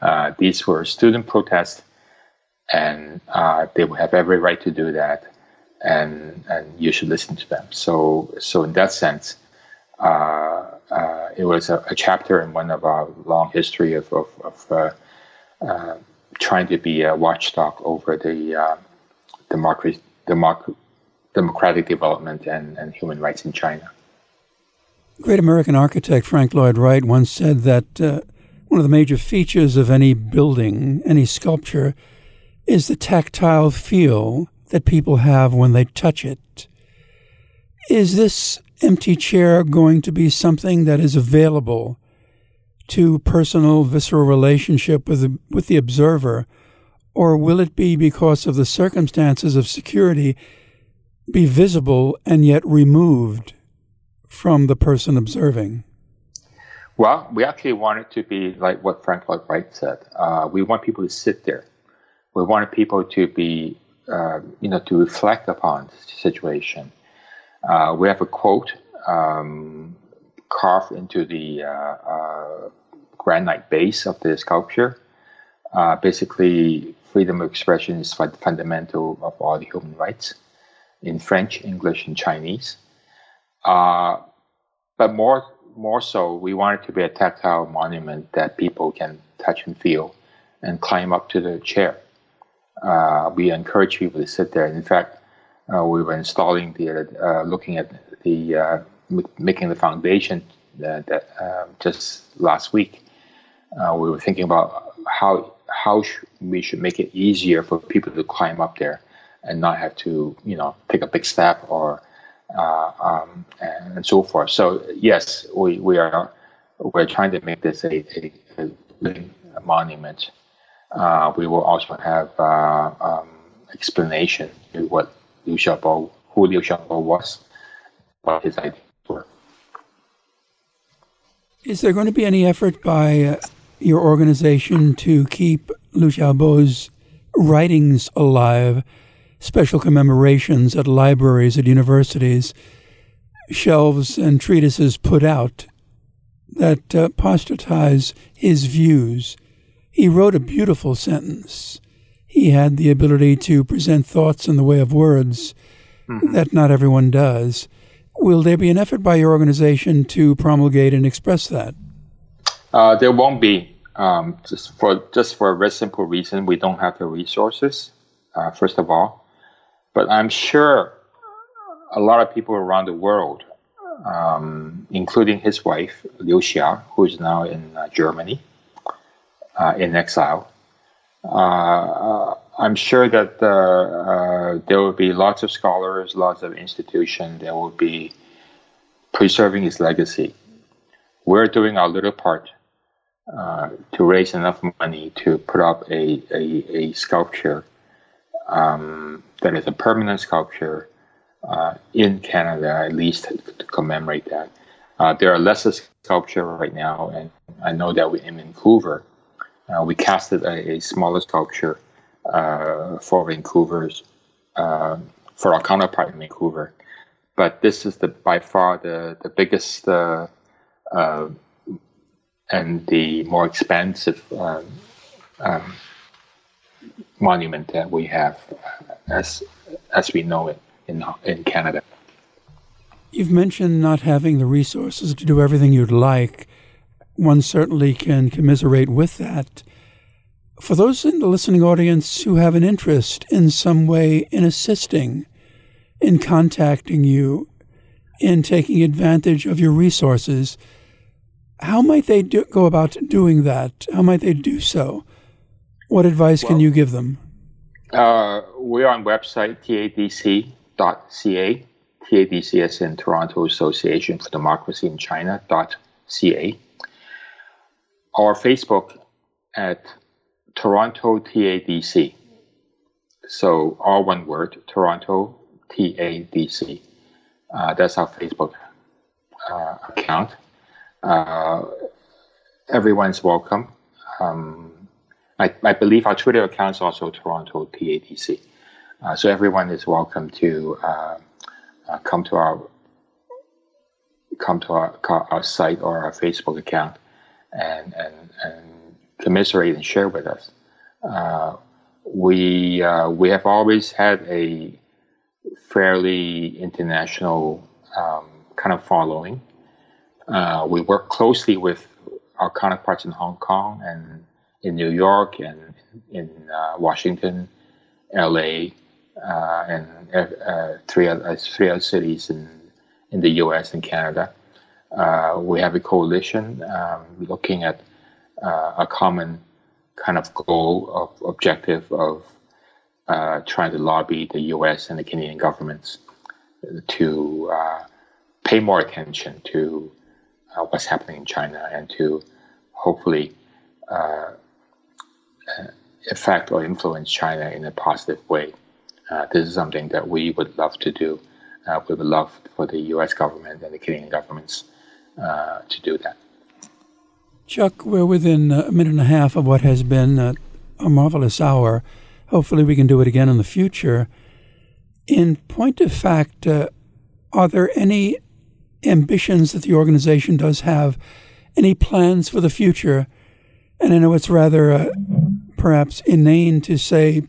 S2: Uh, these were student protests, and uh, they would have every right to do that, and and you should listen to them. So, so in that sense it was a, a, chapter in one of our long history of, of, of uh, trying to be a watchdog over the democracy, democ- democratic development and, and human rights in China.
S1: Great American architect Frank Lloyd Wright once said that uh, one of the major features of any building, any sculpture, is the tactile feel that people have when they touch it. Is this empty chair going to be something that is available to personal, visceral relationship with the, with the observer, or will it be because of the circumstances of security be visible and yet removed from the person observing?
S2: Well, we actually want it to be like what Frank Lloyd Wright said. Uh, we want people to sit there. We want people to be, uh, you know, to reflect upon the situation uh, we have a quote um, carved into the uh, uh, granite base of the sculpture. Uh, basically, freedom of expression is fundamental of all the human rights in French, English, and Chinese. Uh, but more, more so, we want it to be a tactile monument that people can touch and feel and climb up to the chair. Uh, we encourage people to sit there. In fact, uh, we were installing the, uh, looking at the, uh, making the foundation that, um, just last week. we were thinking about how how sh- we should make it easier for people to climb up there and not have to, you know, take a big step or uh, um, and, and, so forth. So yes, we, we are we're trying to make this a, a, a monument. Uh, we will also have uh, um, explanation to what Liu who Liu was, what his ideas were.
S1: Is there going to be any effort by uh, your organization to keep Liu Xiaobo's writings alive, special commemorations at libraries, at universities, shelves and treatises put out that uh, his views. He wrote a beautiful sentence. He had the ability to present thoughts in the way of words mm-hmm. that not everyone does. Will there be an effort by your organization to promulgate and express that?
S2: Uh, there won't be. Um, just for just for a very simple reason, we don't have the resources. Uh, first of all, but I'm sure a lot of people around the world, um, including his wife Liu Xia, who is now in uh, Germany uh, in exile, uh, I'm sure that uh, uh, there will be lots of scholars, lots of institutions that will be preserving his legacy. We're doing our little part uh, to raise enough money to put up a, a, a sculpture um, that is a permanent sculpture uh, in Canada, at least to commemorate that. Uh, there are lesser sculpture right now, and I know that we, in Vancouver, uh, we casted a, a smaller sculpture uh, for Vancouver's uh, for our counterpart in Vancouver. But this is the by far the the biggest uh, uh and the more expensive um, um, monument that we have as as we know it in in Canada.
S1: You've mentioned not having the resources to do everything you'd like. One certainly can commiserate with that. For those in the listening audience who have an interest in some way in assisting, in contacting you, in taking advantage of your resources, how might they do, go about doing that? How might they do so? What advice well, can you give them?
S2: Uh, we're on website tadc.ca. TADC is in Toronto Association for Democracy in China.ca. Our Facebook at Toronto TADC. So all one word, Toronto TADC. Uh, that's our Facebook uh, account. Uh, everyone's welcome. Um, I, I, believe our Twitter account is also Toronto TADC. Uh, so everyone is welcome to uh, uh, come to our come to our, our site or our Facebook account and, and, and commiserate and share with us. Uh, we uh, we have always had a fairly international um, kind of following. Uh, we work closely with our counterparts in Hong Kong and in New York and in uh, Washington, L.A. Uh, and uh, three other, three other cities in in the U.S. and Canada. We have a coalition um, looking at uh, a common kind of goal of objective of uh, trying to lobby the U.S. and the Canadian governments to uh, pay more attention to uh, what's happening in China and to hopefully uh, affect or influence China in a positive way. Uh, this is something that we would love to do. we would love for the U.S. government and the Canadian governments to do that.
S1: Cheuk, we're within a minute and a half of what has been a, a marvelous hour. Hopefully, we can do it again in the future. In point of fact, uh, are there any ambitions that the organization does have? Any plans for the future? And I know it's rather uh, perhaps inane to say,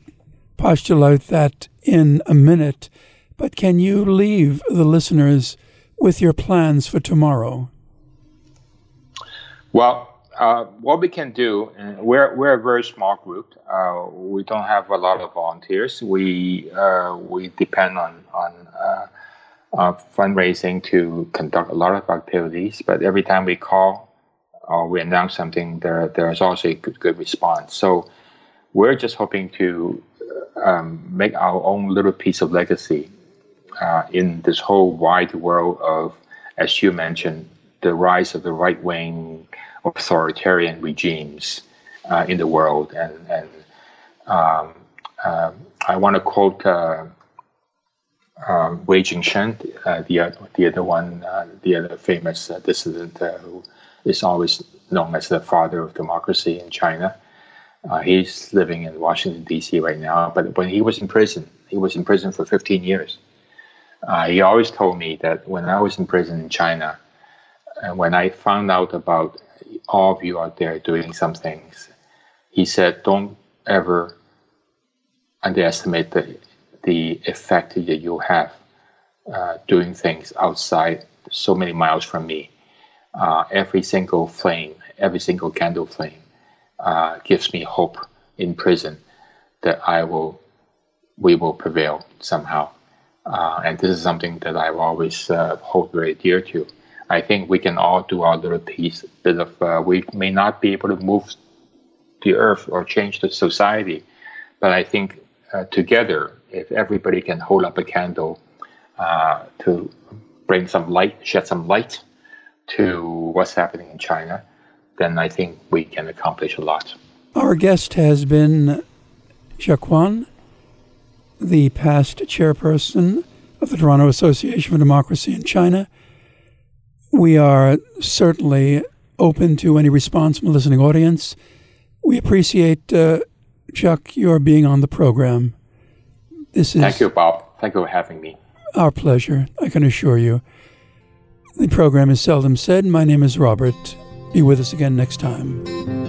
S1: postulate that in a minute, but can you leave the listeners with your plans for tomorrow?
S2: Well, uh, what we can do, we're, we're a very small group. Uh, we don't have a lot of volunteers. We uh, we depend on on uh, uh, fundraising to conduct a lot of activities. But every time we call or we announce something, there there's also a good, good response. So we're just hoping to um, make our own little piece of legacy uh, in this whole wide world of, as you mentioned, the rise of the right wing authoritarian regimes uh, in the world. And, and um, uh, I want to quote uh, um, Wei Jingsheng, uh, the, the other one, uh, the other famous uh, dissident who is always known as the father of democracy in China. He's living in Washington, D.C. right now, but when he was in prison, he was in prison for 15 years. He always told me that when I was in prison in China, when I found out about all of you out there doing some things, he said, don't ever underestimate the, the effect that you have uh, doing things outside so many miles from me. Uh, every single flame, every single candle flame uh, gives me hope in prison that I will, we will prevail somehow. Uh, and this is something that I always uh, hold very dear to. I think we can all do our little piece. Bit of uh, we may not be able to move the earth or change the society, but I think uh, together, if everybody can hold up a candle uh, to bring some light, shed some light to what's happening in China, then I think we can accomplish a lot.
S1: Our guest has been Cheuk Kwan, the past chairperson of the Toronto Association for Democracy in China. We are certainly open to any response from the listening audience. We appreciate, uh, Cheuk, your being on the program.
S2: This is Thank you, Bob. Thank you for having me.
S1: Our pleasure, I can assure you. The program is seldom said. My name is Robert. Be with us again next time.